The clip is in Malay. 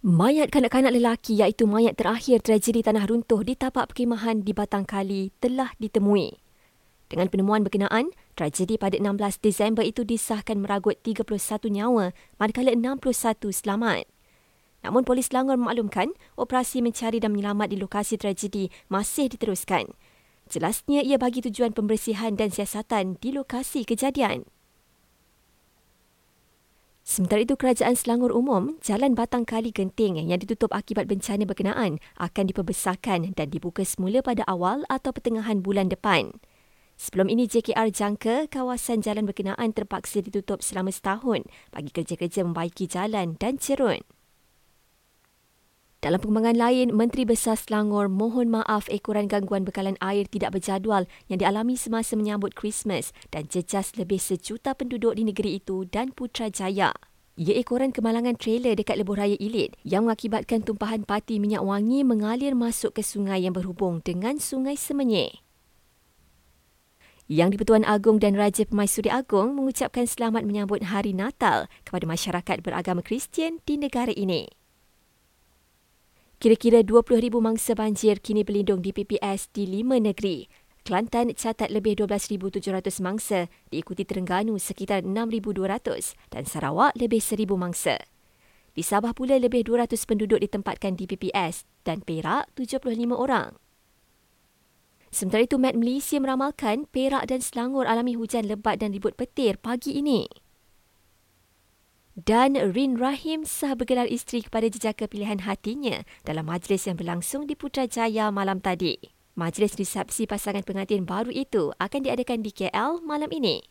Mayat kanak-kanak lelaki iaitu mayat terakhir tragedi tanah runtuh di tapak perkhemahan di Batang Kali telah ditemui. Dengan penemuan berkenaan, tragedi pada 16 Disember itu disahkan meragut 31 nyawa manakala 61 selamat. Namun polis Selangor memaklumkan operasi mencari dan menyelamat di lokasi tragedi masih diteruskan. Jelasnya ia bagi tujuan pembersihan dan siasatan di lokasi kejadian. Sementara itu, Kerajaan Selangor Umum, Jalan Batang Kali Genting yang ditutup akibat bencana berkenaan akan diperbesarkan dan dibuka semula pada awal atau pertengahan bulan depan. Sebelum ini, JKR jangka kawasan jalan berkenaan terpaksa ditutup selama setahun bagi kerja-kerja membaiki jalan dan cerun. Dalam perkembangan lain, Menteri Besar Selangor mohon maaf ekoran gangguan bekalan air tidak berjadual yang dialami semasa menyambut Christmas dan jejas lebih sejuta penduduk di negeri itu dan Putrajaya. Ia ekoran kemalangan trailer dekat lebuh raya Ilit yang mengakibatkan tumpahan pati minyak wangi mengalir masuk ke sungai yang berhubung dengan Sungai Semenyih. Yang di-Pertuan Agong dan Raja Pemaisuri Agong mengucapkan selamat menyambut Hari Natal kepada masyarakat beragama Kristian di negara ini. Kira-kira 20,000 mangsa banjir kini berlindung di PPS di lima negeri. Kelantan catat lebih 12,700 mangsa, diikuti Terengganu sekitar 6,200 dan Sarawak lebih 1,000 mangsa. Di Sabah pula lebih 200 penduduk ditempatkan di PPS dan Perak 75 orang. Sementara itu, Met Malaysia meramalkan Perak dan Selangor alami hujan lebat dan ribut petir pagi ini. Dan Rin Rahim sah bergelar isteri kepada jejaka pilihan hatinya dalam majlis yang berlangsung di Putrajaya malam tadi. Majlis resepsi pasangan pengantin baru itu akan diadakan di KL malam ini.